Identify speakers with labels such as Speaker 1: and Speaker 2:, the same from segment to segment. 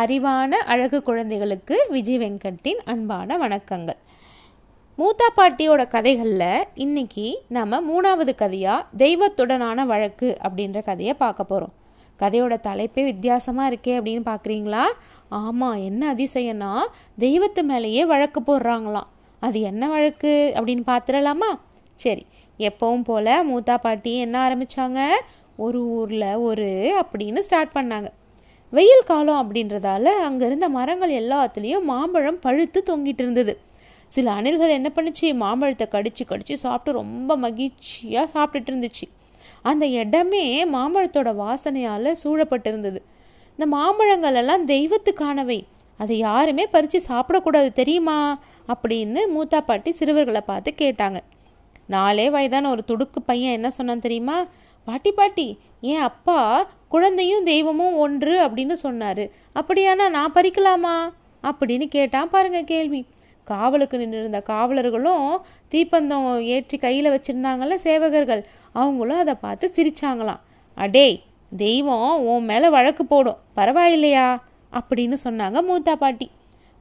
Speaker 1: அறிவான அழகு குழந்தைகளுக்கு விஜய் வெங்கட்டின் அன்பான வணக்கங்கள். மூத்தா பாட்டியோட கதைகளில் இன்னைக்கு நம்ம மூணாவது கதையாக தெய்வத்துடனான வழக்கு அப்படின்ற கதையை பார்க்க போகிறோம் கதையோட தலைப்பே வித்தியாசமாக இருக்கே அப்படின்னு பார்க்குறீங்களா ஆமாம் என்ன அதிசயம்னா தெய்வத்து மேலேயே வழக்கு போடுறாங்களாம். அது என்ன வழக்கு அப்படின்னு பார்த்துடலாமா சரி எப்பவும் போல் மூத்தா பாட்டி என்ன ஆரம்பித்தாங்க ஒரு ஊரில் ஒரு அப்படின்னு ஸ்டார்ட் பண்ணாங்க. வெயில் காலம் அப்படின்றதால அங்கே இருந்த மரங்கள் எல்லாத்துலேயும் மாம்பழம் பழுத்து தொங்கிட்டு இருந்தது. சில அணில்கள் என்ன பண்ணுச்சு? மாம்பழத்தை கடிச்சு கடிச்சு சாப்பிட்டு ரொம்ப மகிழ்ச்சியாக சாப்பிட்டுட்டு இருந்துச்சு. அந்த இடமே மாம்பழத்தோட வாசனையால் சூழப்பட்டிருந்தது. இந்த மாம்பழங்கள் எல்லாம் தெய்வத்துக்கானவை. அதை யாருமே பறித்து சாப்பிடக்கூடாது தெரியுமா? அப்படின்னு மூத்தா பாட்டி சிறுவர்களை பார்த்து கேட்டாங்க. நாலே வயதான ஒரு துடுக்கு பையன் என்ன சொன்னான் தெரியுமா? பாட்டி பாட்டி என் அப்பா குழந்தையும் தெய்வமும் ஒன்று அப்படின்னு சொன்னார். அப்படியானா நான் பறிக்கலாமா? அப்படின்னு கேட்டான் பாருங்க கேள்வி. காவலுக்கு நின்றிருந்த காவலர்களும் தீப்பந்தம் ஏற்றி கையில் வச்சுருந்தாங்கள சேவகர்கள் அவங்களும் அதை பார்த்து சிரிச்சாங்களாம். அடே தெய்வம் உன் மேலே வழக்கு போடும் பரவாயில்லையா? அப்படின்னு சொன்னாங்க மூத்தா பாட்டி.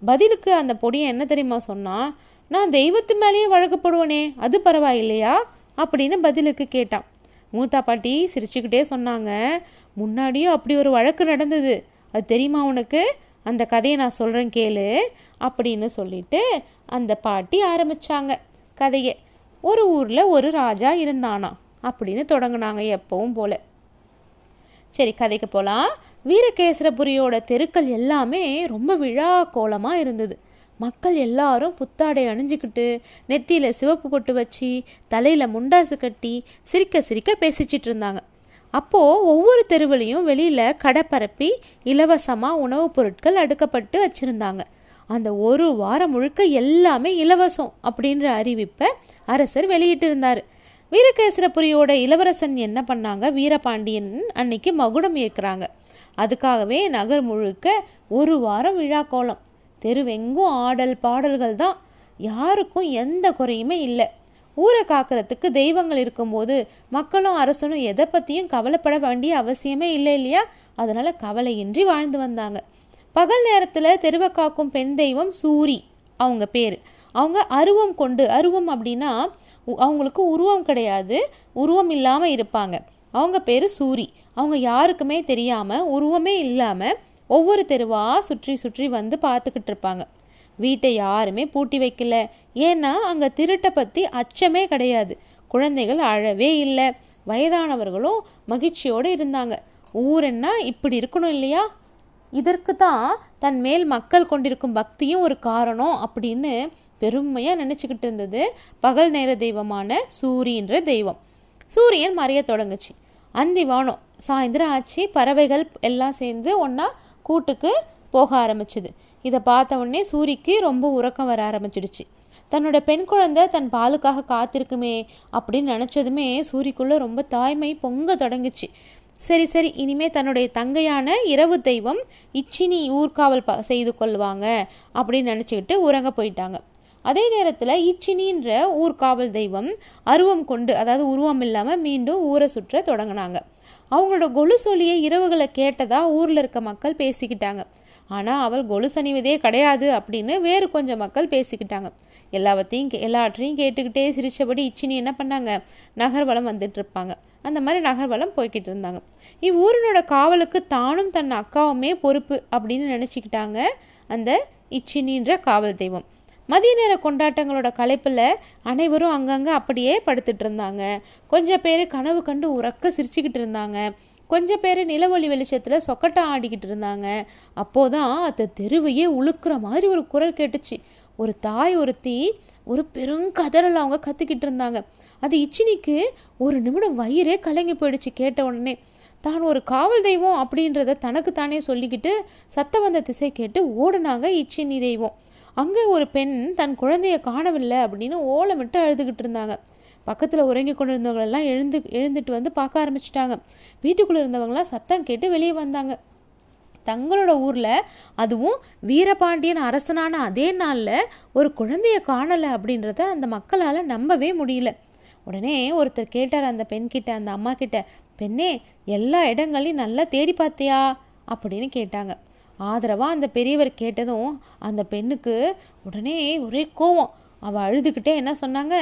Speaker 1: பதிலுக்கு அந்த பொடியை என்ன தெரியுமா சொன்னால் நான் தெய்வத்து மேலேயே வழக்கு போடுவேனே அது பரவாயில்லையா? அப்படின்னு பதிலுக்கு கேட்டான். மூத்தா பாட்டி சிரிச்சுக்கிட்டே சொன்னாங்க. முன்னாடியும் அப்படி ஒரு வழக்கு நடந்தது. அது தெரியுமா உனக்கு? அந்த கதையை நான் சொல்கிறேன் கேளு அப்படின்னு சொல்லிட்டு அந்த பாட்டி ஆரம்பித்தாங்க கதையை. ஒரு ஊரில் ஒரு ராஜா இருந்தானா? அப்படின்னு தொடங்கினாங்க எப்பவும் போல. சரி கதைக்கு போகலாம் வீரகேசரபுரியோட தெருக்கள் எல்லாமே ரொம்ப விழா கோலமாக இருந்தது. மக்கள் எல்லாரும் புத்தாடை அணிஞ்சுக்கிட்டு நெத்தியில் சிவப்பு பொட்டு வச்சு தலையில் முண்டாசு கட்டி சிரிக்க சிரிக்க பேசிச்சிட்டு இருந்தாங்க. அப்போது ஒவ்வொரு தெருவிலையும் வெளியில் கடை பரப்பி இலவசமாக உணவுப் பொருட்கள் அடுக்கப்பட்டு வச்சுருந்தாங்க. அந்த ஒரு வாரம் முழுக்க எல்லாமே இலவசம் அப்படின்ற அறிவிப்பை அரசர் வெளியிட்டிருந்தார். வீரகேசரபுரியோட இளவரசன் என்ன பண்ணாங்க? வீரபாண்டியன் அன்னைக்கு மகுடம் ஏற்கிறாங்க. அதுக்காகவே நகர் முழுக்க ஒரு வாரம் விழா கோலம் தெருவெங்கும் ஆடல் பாடல்கள் தான். யாருக்கும் எந்த குறையுமே இல்லை. ஊரை காக்கிறதுக்கு தெய்வங்கள் இருக்கும்போது மக்களும் அரசனும் எதை பற்றியும் கவலைப்பட வேண்டிய அவசியமே இல்லை இல்லையா? அதனால் கவலையின்றி வாழ்ந்து வந்தாங்க. பகல் நேரத்தில் தெருவை காக்கும் பெண் தெய்வம் சூரி அவங்க பேர். அவங்க அருவம் கொண்டு அருவம் அப்படின்னா அவங்களுக்கு உருவம் கிடையாது உருவம் இல்லாமல் இருப்பாங்க. அவங்க பேர் சூரி. அவங்க யாருக்குமே தெரியாமல் உருவமே இல்லாமல் ஒவ்வொரு தெருவாக சுற்றி சுற்றி வந்து பார்த்துக்கிட்டு இருப்பாங்க. வீட்டை யாருமே பூட்டி வைக்கல. ஏன்னா அங்கே திருட்டை பற்றி அச்சமே கிடையாது. குழந்தைகள் அழவே இல்லை. வயதானவர்களும் மகிழ்ச்சியோடு இருந்தாங்க. ஊரென்னா இப்படி இருக்கணும் இல்லையா? இதற்கு தான் தன் மேல் மக்கள் கொண்டிருக்கும் பக்தியும் ஒரு காரணம் அப்படின்னு பெருமையாக நினச்சிக்கிட்டு இருந்தது பகல் நேர தெய்வமான சூரியன்ற தெய்வம். சூரியன் மறைய தொடங்குச்சு. அந்தி வானம் சாயந்தரம் ஆச்சு பறவைகள் எல்லாம் சேர்ந்து ஒன்றா கூட்டுக்கு போக ஆரம்பிச்சுது. இதை பார்த்த உடனே சூரிக்கு ரொம்ப உறக்கம் வர ஆரம்பிச்சிடுச்சு. தன்னோட பெண் குழந்தை தன் பாலுக்காக காத்திருக்குமே அப்படின்னு நினச்சதுமே சூரிக்குள்ளே ரொம்ப தாய்மை பொங்க தொடங்குச்சு. சரி சரி இனிமே தன்னுடைய தங்கையான இரவு தெய்வம் இச்சினி ஊர்காவல் ப செய்து கொள்வாங்க அப்படின்னு நினச்சிக்கிட்டு உறங்க போயிட்டாங்க. அதே நேரத்தில் இச்சினின்ற ஊர்காவல் தெய்வம் அருவம் கொண்டு அதாவது உருவம் இல்லாமல் மீண்டும் ஊரை சுற்ற தொடங்கினாங்க. அவங்களோட கொலு இரவுகளை கேட்டதா ஊரில் இருக்க மக்கள் பேசிக்கிட்டாங்க. ஆனால் அவள் கொலுசு அணிவதே கிடையாது அப்படின்னு வேறு கொஞ்சம் மக்கள் பேசிக்கிட்டாங்க. எல்லாவற்றையும் எல்லாற்றையும் கேட்டுக்கிட்டே சிரித்தபடி இச்சினி என்ன பண்ணாங்க? நகர்வலம் வந்துட்டு இருப்பாங்க. அந்த மாதிரி நகர்வலம் போய்கிட்டு இருந்தாங்க. இவ்வூரினோட காவலுக்கு தானும் தன் அக்காவுமே பொறுப்பு அப்படின்னு நினச்சிக்கிட்டாங்க அந்த இச்சினின்ற காவல் தெய்வம். மதிய நேர கொண்டாட்டங்களோட கலைப்பில் அனைவரும் அங்கங்கே அப்படியே படுத்துட்டு இருந்தாங்க. கொஞ்சம் பேர் கனவு கண்டு உறக்க சிரிச்சுக்கிட்டு இருந்தாங்க. கொஞ்சம் பேர் நிலவொளி வெளிச்சத்தில் சொக்கட்டம் ஆடிக்கிட்டு இருந்தாங்க. அப்போதான் அந்த தெருவையே உழுக்கிற மாதிரி ஒரு குரல் கேட்டுச்சு. ஒரு தாய் ஒருத்தி ஒரு பெருங்கதறல் அவங்க கற்றுக்கிட்டு இருந்தாங்க. அது இச்சினிக்கு ஒரு நிமிடம் வயிறே கலங்கி போயிடுச்சு கேட்ட உடனே. தான் ஒரு காவல் தெய்வம் அப்படின்றத தனக்கு தானே சொல்லிக்கிட்டு சத்த வந்த திசை கேட்டு ஓடுனாங்க இச்சினி தெய்வம். அங்கே ஒரு பெண் தன் குழந்தைய காணவில்லை அப்படின்னு ஓலமிட்டு அழுதுகிட்டு இருந்தாங்க. பக்கத்தில் உறங்கி கொண்டிருந்தவங்களெல்லாம் எழுந்து எழுந்துட்டு வந்து பார்க்க ஆரம்பிச்சிட்டாங்க. வீட்டுக்குள்ளே இருந்தவங்களாம் சத்தம் கேட்டு வெளியே வந்தாங்க. தங்களோட ஊரில் அதுவும் வீரபாண்டியன் அரசனான அதே நாளில் ஒரு குழந்தைய காணலை அப்படின்றத அந்த மக்களால் நம்பவே முடியல. உடனே ஒருத்தர் கேட்டார் அந்த பெண்கிட்ட அந்த அம்மா கிட்ட பெண்ணே எல்லா இடங்களையும் நல்லா தேடி பார்த்தியா? அப்படின்னு கேட்டாங்க. ஆதரவாக அந்த பெரியவர் கேட்டதும் அந்த பெண்ணுக்கு உடனே ஒரே கோவம். அவள் அழுதுகிட்டே என்ன சொன்னாங்க?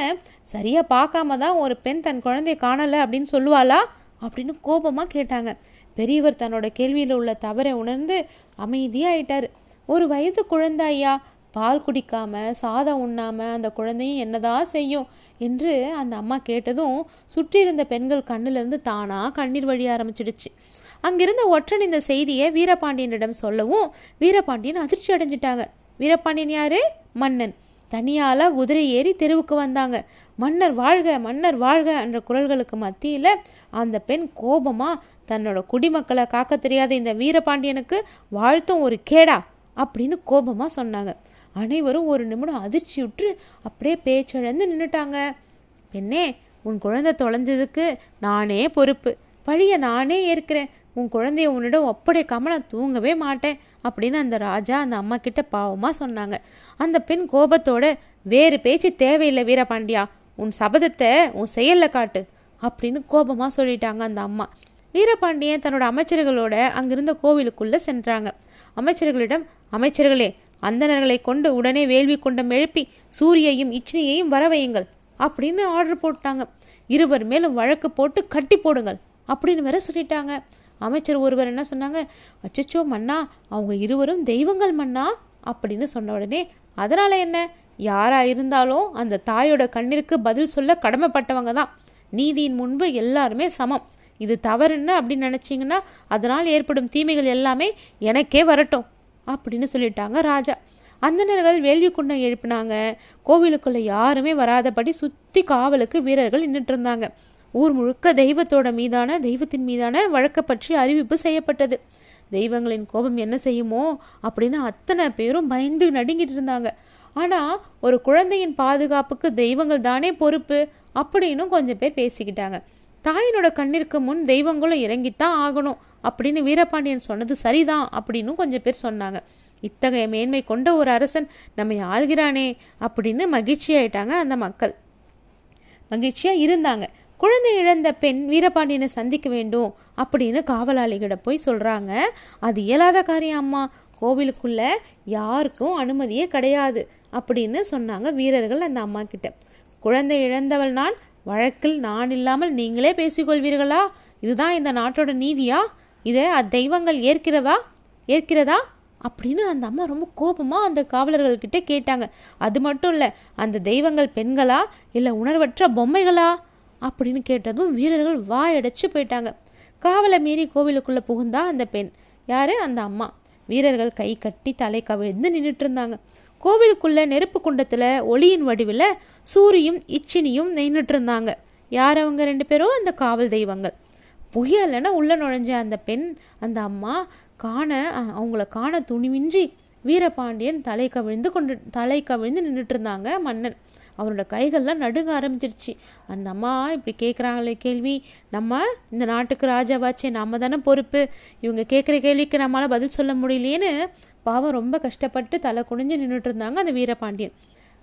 Speaker 1: சரியாக பார்க்காம தான் ஒரு பெண் தன் குழந்தைய காணலை அப்படின்னு சொல்லுவாளா? அப்படின்னு கோபமாக கேட்டாங்க. பெரியவர் தன்னோட கேள்வியில் உள்ள தவறை உணர்ந்து அமைதியாயிட்டார். ஒரு வயது குழந்தை ஐயா பால் குடிக்காம சாதம் உண்ணாம அந்த குழந்தையும் என்னதான் செய்யும் என்று அந்த அம்மா கேட்டதும் சுற்றி இருந்த பெண்கள் கண்ணிலிருந்து தானாக கண்ணீர் வழிய ஆரம்பிச்சிடுச்சு. அங்கிருந்த ஒற்றன் இந்த செய்தியை வீரபாண்டியனிடம் சொல்லவும் வீரபாண்டியன் அதிர்ச்சி அடைஞ்சிட்டாங்க. வீரபாண்டியன் யாரு? மன்னன். தனியால குதிரை ஏறி தெருவுக்கு வந்தாங்க. மன்னர் வாழ்க மன்னர் வாழ்க என்ற குரல்களுக்கு மத்தியில் அந்த பெண் கோபமா தன்னோட குடிமக்களை காக்க தெரியாத இந்த வீரபாண்டியனுக்கு வாழ்த்தும் ஒரு கேடா அப்படின்னு கோபமா சொன்னாங்க. அனைவரும் ஒரு நிமிடம் அதிர்ச்சியுற்று அப்படியே பேச்சழந்து நின்றுட்டாங்க பெண்ணே உன் குழந்தை தொலைஞ்சதுக்கு நானே பொறுப்பு. பழிய நானே ஏற்கிறேன். உன் குழந்தைய உன்னிடம் ஒப்படைக்காம நான் தூங்கவே மாட்டேன் அப்படின்னு அந்த ராஜா அந்த அம்மா கிட்ட பாவமாக சொன்னாங்க. அந்த பெண் கோபத்தோட வேறு பேச்சு தேவையில்லை வீரபாண்டியா உன் சபதத்தை உன் செயலில் காட்டு அப்படின்னு கோபமாக சொல்லிட்டாங்க அந்த அம்மா. வீரபாண்டியன் தன்னோட அமைச்சர்களோட அங்கிருந்த கோவிலுக்குள்ளே சென்றாங்க. அமைச்சர்களிடம் அமைச்சர்களே அந்தணர்களை கொண்டு உடனே வேள்வி கொண்டம் எழுப்பி சூரியையும் இச்சினியையும் வரவையுங்கள் அப்படின்னு ஆர்டர் போட்டாங்க. இருவர் மேலும் வழக்கு போட்டு கட்டி போடுங்கள் அப்படின்னு வேற சொல்லிட்டாங்க. அமைச்சர் ஒருவர் என்ன சொன்னாங்க? அச்சச்சோ மன்னா அவங்க இருவரும் தெய்வங்கள் மன்னா அப்படின்னு சொன்ன உடனே அதனால் என்ன? யாராக இருந்தாலும் அந்த தாயோட கண்ணிற்கு பதில் சொல்ல கடமைப்பட்டவங்க தான். நீதியின் முன்பு எல்லாருமே சமம். இது தவறுன்னு அப்படின்னு நினச்சிங்கன்னா அதனால் ஏற்படும் தீமைகள் எல்லாமே எனக்கே வரட்டும் அப்படின்னு சொல்லிட்டாங்க ராஜா. அந்தணர்கள் வேள்வி குண்டம் எழுப்பினாங்க. கோவிலுக்குள்ளே யாருமே வராதபடி சுற்றி காவலுக்கு வீரர்கள் நின்றுட்டு இருந்தாங்க. ஊர் முழுக்க தெய்வத்தோட மீதான தெய்வத்தின் மீதான வழக்கை பற்றி அறிவிப்பு செய்யப்பட்டது. தெய்வங்களின் கோபம் என்ன செய்யுமோ அப்படின்னு அத்தனை பேரும் பயந்து நடுங்கிட்டு இருந்தாங்க. ஆனால் ஒரு குழந்தையின் பாதுகாப்புக்கு தெய்வங்கள் தானே பொறுப்பு அப்படின்னு கொஞ்சம் பேர் பேசிக்கிட்டாங்க. தாயினோட கண்ணிற்கு முன் தெய்வங்களும் இறங்கித்தான் ஆகணும் அப்படின்னு வீரபாண்டியன் சொன்னது சரிதான் அப்படின்னு கொஞ்சம் பேர் சொன்னாங்க. இத்தகைய மேன்மை கொண்ட ஒரு அரசன் நம்மை ஆள்கிறானே அப்படின்னு மகிழ்ச்சி ஆயிட்டாங்க அந்த மக்கள். மகிழ்ச்சியாக இருந்தாங்க. குழந்தை இழந்த பெண் வீரபாண்டியனை சந்திக்க வேண்டும் அப்படின்னு காவலாளிகிட்ட போய் சொல்கிறாங்க அது இயலாத காரியம் அம்மா. கோவிலுக்குள்ள யாருக்கும் அனுமதியே கிடையாது அப்படின்னு சொன்னாங்க வீரர்கள் அந்த அம்மா கிட்ட. குழந்தை இழந்தவள் நான் வழக்கில் நான் இல்லாமல் நீங்களே பேசிக்கொள்வீர்களா? இதுதான் இந்த நாட்டோட நீதியா? இதை அத்தெய்வங்கள் ஏற்கிறதா? ஏற்கிறதா? அப்படின்னு அந்த அம்மா ரொம்ப கோபமாக அந்த காவலர்கள்கிட்ட கேட்டாங்க. அது மட்டும் இல்லை அந்த தெய்வங்கள் பெண்களா? இல்லை உணர்வற்ற பொம்மைகளா? அப்படின்னு கேட்டதும் வீரர்கள் வாயடைச்சு போயிட்டாங்க. காவலை மீறி கோவிலுக்குள்ளே புகுந்தா அந்த பெண். யார்? அந்த அம்மா. வீரர்கள் கை கட்டி தலை கவிழ்ந்து நின்றுட்டு இருந்தாங்க கோவிலுக்குள்ள நெருப்பு குண்டத்தில் ஒளியின் வடிவில் சூரியும் இச்சினியும் நின்றுட்டு இருந்தாங்க யார் அவங்க ரெண்டு பேரும்? அந்த காவல் தெய்வங்கள். புயலன்னு உள்ளே நுழைஞ்ச அந்த பெண் அந்த அம்மா காண அவங்கள காண துணிவின்றி வீரபாண்டியன் தலை கவிழ்ந்து கொண்டு தலை கவிழ்ந்து நின்றுட்டு இருந்தாங்க மன்னன். அவரோட கைகள்லாம் நடுங்க ஆரம்பிச்சிருச்சு. அந்த அம்மா இப்படி கேட்குறாங்களே கேள்வி. நம்ம இந்த நாட்டுக்கு ராஜாவாச்சே நம்ம தானே பொறுப்பு. இவங்க கேட்குற கேள்விக்கு நம்மளால் பதில் சொல்ல முடியலையேன்னு பாவம் ரொம்ப கஷ்டப்பட்டு தலை குனிஞ்சு நின்றுட்டு இருந்தாங்க அந்த வீரபாண்டியன்.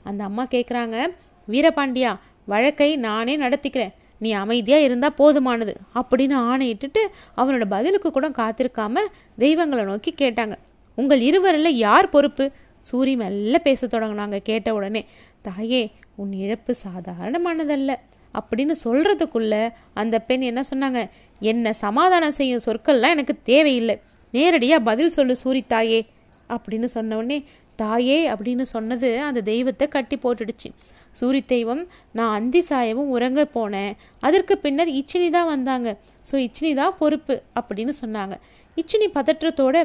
Speaker 1: அந்த அம்மா கேட்குறாங்க வீரபாண்டியா வழக்கை நானே நடத்திக்கிறேன். நீ அமைதியாக இருந்தால் போதுமானது. அப்படின்னு ஆணையிட்டுட்டு அவனோட பதிலுக்கு கூட காத்திருக்காம தெய்வங்களை நோக்கி கேட்டாங்க. உங்கள் இருவரில் யார் பொறுப்பு? சூரி மெல்ல பேச தொடங்கினாங்க. கேட்ட உடனே தாயே உன் இழப்பு சாதாரணமானதல்ல. அப்படின்னு சொல்கிறதுக்குள்ள அந்த பெண் என்ன சொன்னாங்க? என்னை சமாதானம் செய்யும் சொற்கள்லாம் எனக்கு தேவையில்லை. நேரடியாக பதில் சொல்லு சூரி தாயே. அப்படின்னு சொன்ன உடனே தாயே அப்படின்னு சொன்னது அந்த தெய்வத்தை கட்டி போட்டுடுச்சு. சூரி தெய்வம் நான் அந்தி சாயவும் உறங்க போனேன். அதற்கு பின்னர் இச்சினி தான் வந்தாங்க. ஸோ இச்சினி தான் பொறுப்பு அப்படின்னு சொன்னாங்க. இச்சினி பதற்றத்தோட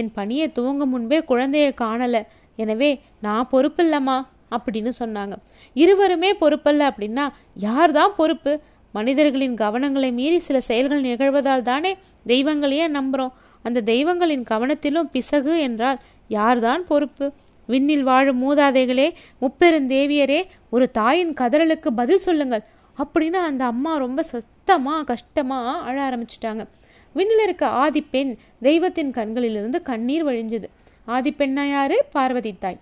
Speaker 1: என் பணியை துவங்கும் முன்பே குழந்தையை காணலை. எனவே நான் பொறுப்பில்லம்மா அப்படின்னு சொன்னாங்க. இருவருமே பொறுப்பல்ல அப்படின்னா யார் தான் பொறுப்பு? மனிதர்களின் கவனங்களை மீறி சில செயல்கள் நிகழ்வதால் தானே தெய்வங்களையே நம்புகிறோம் அந்த தெய்வங்களின் கவனத்திலும் பிசகு என்றால் யார்தான் பொறுப்பு? விண்ணில் வாழும் மூதாதைகளே முப்பெருந்தேவியரே ஒரு தாயின் கதறலுக்கு பதில் சொல்லுங்கள். அப்படின்னு அந்த அம்மா ரொம்ப சத்தமாக கஷ்டமாக அழ ஆரம்பிச்சிட்டாங்க. விண்ணில் இருக்க ஆதிப்பெண் தெய்வத்தின் கண்களிலிருந்து கண்ணீர் வழிஞ்சது. ஆதிப்பெண்ணா யாரு? பார்வதி தாய்.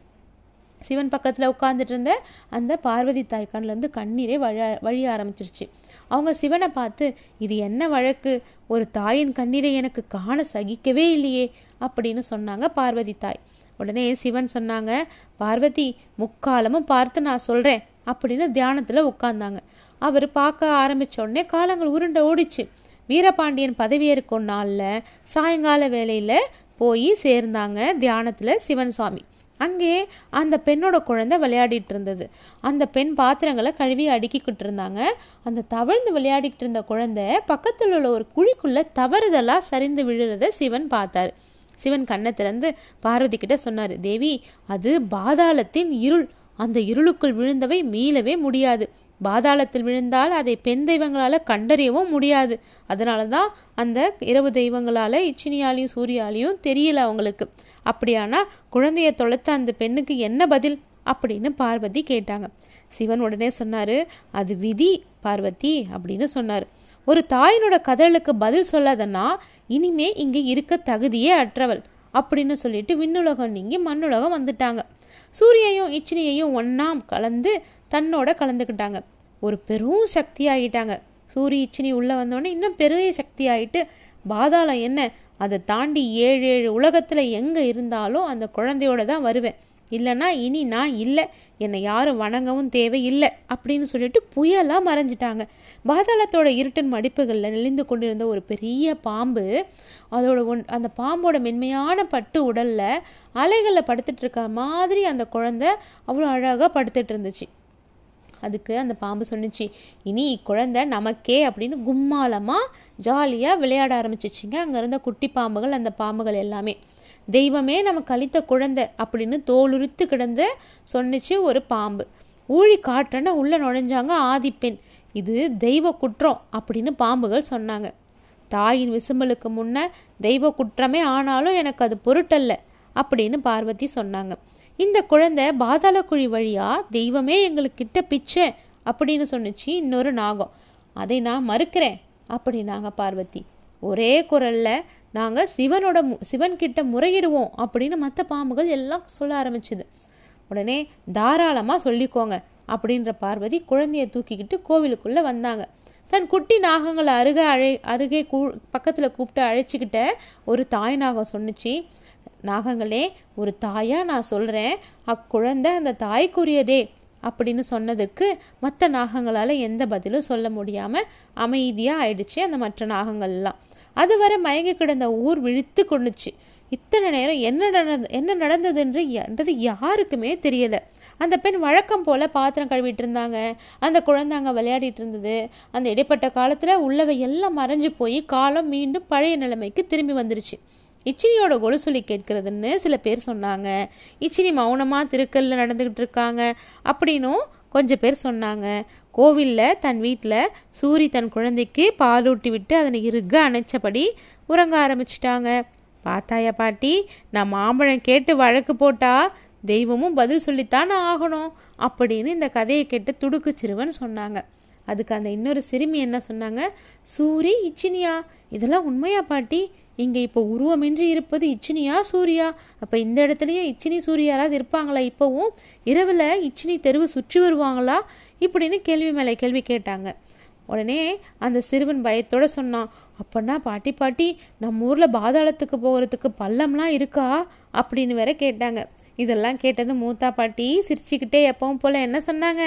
Speaker 1: சிவன் பக்கத்தில் உட்காந்துட்டு இருந்த அந்த பார்வதி தாய் கண்ணிலேருந்து கண்ணீரே வழ வழிய ஆரம்பிச்சிருச்சு. அவங்க சிவனை பார்த்து இது என்ன வழக்கு? ஒரு தாயின் கண்ணீரை எனக்கு காண சகிக்கவே இல்லையே அப்படின்னு சொன்னாங்க பார்வதி தாய். உடனே சிவன் சொன்னாங்க பார்வதி முக்காலமும் பார்த்து நான் சொல்கிறேன் அப்படின்னு தியானத்தில் உட்கார்ந்தாங்க. அவர் பார்க்க ஆரம்பிச்ச உடனே காலங்கள் உருண்டை ஓடிச்சு. வீரபாண்டியன் பதவியேற்கும் நாளில் சாயங்கால வேலையில் போய் சேர்ந்தாங்க தியானத்தில் சிவன் சுவாமி. அங்கே அந்த பெண்ணோட குழந்தை விளையாடிட்டு இருந்தது. அந்த பெண் பாத்திரங்களை கழுவி அடுக்கிக்கிட்டு இருந்தாங்க. அந்த தவழ்ந்து விளையாடிக்கிட்டு இருந்த குழந்தை பக்கத்தில் உள்ள ஒரு குழிக்குள்ளே தவறுதலாக சரிந்து விழுறத சிவன் பார்த்தாரு. சிவன் கண்ணை திறந்து பார்வதி கிட்ட சொன்னார் தேவி அது பாதாளத்தின் இருள். அந்த இருளுக்குள் விழுந்தவை மீளவே முடியாது. பாதாளத்தில் விழுந்தால் அதை பெண் தெய்வங்களால் கண்டறியவும் முடியாது. அதனால தான் அந்த இரவு தெய்வங்களால் இச்சினியாலையும் சூரியாலையும் தெரியல அவங்களுக்கு. அப்படியானா குழந்தைய தொலைத்த அந்த பெண்ணுக்கு என்ன பதில்? அப்படின்னு பார்வதி கேட்டாங்க. சிவன் உடனே சொன்னார் அது விதி பார்வதி அப்படின்னு சொன்னார். ஒரு தாயினோட கதறலுக்கு பதில் சொல்லாதன்னா இனிமே இங்கே இருக்க தகுதியே அற்றவள் அப்படின்னு சொல்லிட்டு விண்ணுலகம் நீங்கி மண்ணுலகம் வந்துட்டாங்க. சூரியையும் இச்சினியையும் ஒன்றா கலந்து தன்னோட கலந்துக்கிட்டாங்க. ஒரு பெரும் சக்தி ஆகிட்டாங்க சூரிய இச்சினி உள்ளே வந்தோடனே இன்னும் பெரிய சக்தி ஆகிட்டு பாதாளம் என்ன? அதை தாண்டி ஏழு ஏழு உலகத்தில் எங்கே இருந்தாலும் அந்த குழந்தையோட தான் வருவேன். இல்லைன்னா இனி நான் இல்லை. என்னை யாரும் வணங்கவும் தேவையில்லை அப்படின்னு சொல்லிட்டு புயலாக மறைஞ்சிட்டாங்க. பாதாளத்தோட இருட்டின் மடிப்புகளில் நெளிந்து கொண்டிருந்த ஒரு பெரிய பாம்பு அதோட ஒன் அந்த பாம்போட மென்மையான பட்டு உடலில் அலைகளில் படுத்துட்டு இருக்க மாதிரி அந்த குழந்தை அவ்வளோ அழகாக படுத்துட்டு இருந்துச்சு. அதுக்கு அந்த பாம்பு சொன்னிச்சு இனி இக்குழந்தை நமக்கே அப்படின்னு கும்மாலமாக ஜாலியாக விளையாட ஆரம்பிச்சிச்சிங்க. அங்கே இருந்த குட்டி பாம்புகள் அந்த பாம்புகள் எல்லாமே. தெய்வமே நமக்கு அளித்த குழந்தை அப்படின்னு தோலுரித்து கிடந்து சொன்னிச்சு ஒரு பாம்பு. ஊழி காற்றன உள்ளே நுழைஞ்சாங்க ஆதிப்பெண். இது தெய்வ குற்றம் அப்படின்னு பாம்புகள் சொன்னாங்க. தாயின் விசும்பலுக்கு முன்ன தெய்வ குற்றமே ஆனாலும் எனக்கு அது பொருட்டல்ல அப்படின்னு பார்வதி சொன்னாங்க. இந்த குழந்தை பாதாளக்குழி வழியா தெய்வமே எங்களுக்கிட்ட பிச்சை அப்படின்னு சொன்னிச்சு இன்னொரு நாகம். அதை நான் மறுக்கிறேன் அப்படின்னாங்க பார்வதி. ஒரே குரல்ல நாங்கள் சிவனோட மு சிவன்கிட்ட முறையிடுவோம் அப்படின்னு மற்ற பாம்புகள் எல்லாம் சொல்ல ஆரம்பிச்சுது. உடனே தாராளமாக சொல்லிக்கோங்க அப்படின்ற பார்வதி குழந்தையை தூக்கிக்கிட்டு கோவிலுக்குள்ளே வந்தாங்க. தன் குட்டி நாகங்களை அருகே அழை அருகே கூ பக்கத்தில் கூப்பிட்டு அழைச்சிக்கிட்ட ஒரு தாய் நாகம் சொன்னிச்சு. நாகங்களே ஒரு தாயாக நான் சொல்கிறேன் அக்குழந்தை அந்த தாய்க்குரியதே அப்படின்னு சொன்னதுக்கு மற்ற நாகங்களால் எந்த பதிலும் சொல்ல முடியாமல் அமைதியாக ஆயிடுச்சு அந்த மற்ற நாகங்கள்லாம். அதுவரை மயங்கி கிடந்த ஊர் விழித்து கொண்டுச்சு. இத்தனை நேரம் என்ன நடந்த என்ன நடந்ததுன்று என்றது யாருக்குமே தெரியலை. அந்த பெண் வழக்கம் போல் பாத்திரம் கழுவிட்டு இருந்தாங்க. அந்த குழந்தை அங்கே விளையாடிட்டு இருந்தது. அந்த இடைப்பட்ட காலத்தில் உள்ளவை எல்லாம் மறைஞ்சு போய் காலம் மீண்டும் பழைய நிலைமைக்கு திரும்பி வந்துருச்சு. இச்சினியோட கொலுசொலி கேட்கிறதுன்னு சில பேர் சொன்னாங்க. இச்சினி மௌனமாக திருக்கல்ல நடந்துக்கிட்டு இருக்காங்க அப்படின்னும் கொஞ்சம் பேர் சொன்னாங்க. கோவிலில் தன் வீட்டில் சூரி தன் குழந்தைக்கு பாலூட்டி விட்டு அதனை இறுக அணைச்சபடி உறங்க ஆரம்பிச்சிட்டாங்க. பார்த்தாயா பாட்டி நான் மாம்பழம் கேட்டு வழக்கு போட்டா தெய்வமும் பதில் சொல்லித்தான் ஆகணும் அப்படின்னு இந்த கதையை கேட்டு துடுக்கு சிறுவன் சொன்னாங்க. அதுக்கு அந்த இன்னொரு சிறுமி என்ன சொன்னாங்க? சூரி இச்சினியா இதெல்லாம் உண்மையா பாட்டி? இங்கே இப்போ உருவமின்றி இருப்பது இச்சினியா சூர்யா? அப்போ இந்த இடத்துலையும் இச்சினி சூர்யாராவது இருப்பாங்களா? இப்போவும் இரவில் இச்சினி தெருவு சுற்றி வருவாங்களா? இப்படின்னு கேள்வி மேலே கேள்வி கேட்டாங்க. உடனே அந்த சிறுவன் பயத்தோட சொன்னான் அப்படின்னா பாட்டி பாட்டி நம்ம ஊரில் பாதாளத்துக்கு போகிறதுக்கு பள்ளம்லாம் இருக்கா? அப்படின்னு வேற கேட்டாங்க. இதெல்லாம் கேட்டது மூத்தா பாட்டி சிரிச்சுக்கிட்டே எப்பவும் போல் என்ன சொன்னாங்க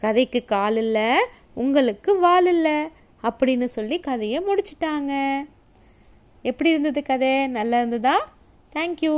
Speaker 1: கதைக்கு கால் இல்லை உங்களுக்கு வால் இல்லை அப்படின்னு சொல்லி கதையை முடிச்சிட்டாங்க. எப்படி இருந்தது கதை? நல்லா இருந்ததா? தேங்க்யூ